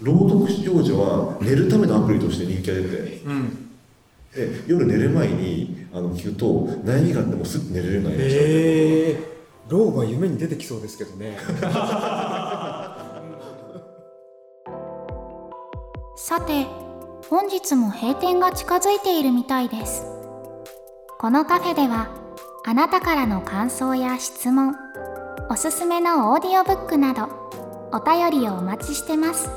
朗読少女は寝るためのアプリとして人気が出てえうん。で夜寝る前にあの聞くと悩みがあってもすっと寝れるようになりました、へえ。老婆夢に出てきそうですけどね <laughs> さて本日も閉店が近づいているみたいです。このカフェではあなたからの感想や質問おすすめのオーディオブックなどお便りをお待ちしてます。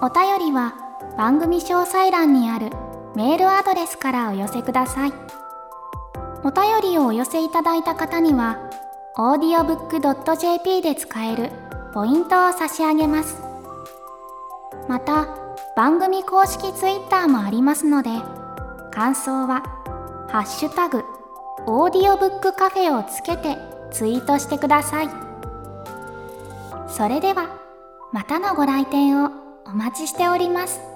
お便りは番組詳細欄にあるメールアドレスからお寄せください。お便りをお寄せいただいた方には audiobook.jp で使えるポイントを差し上げます。また番組公式 Twitter もありますので感想は「ハッシュタグオーディオブックカフェ」をつけてツイートしてください。それではまたのご来店をお待ちしております。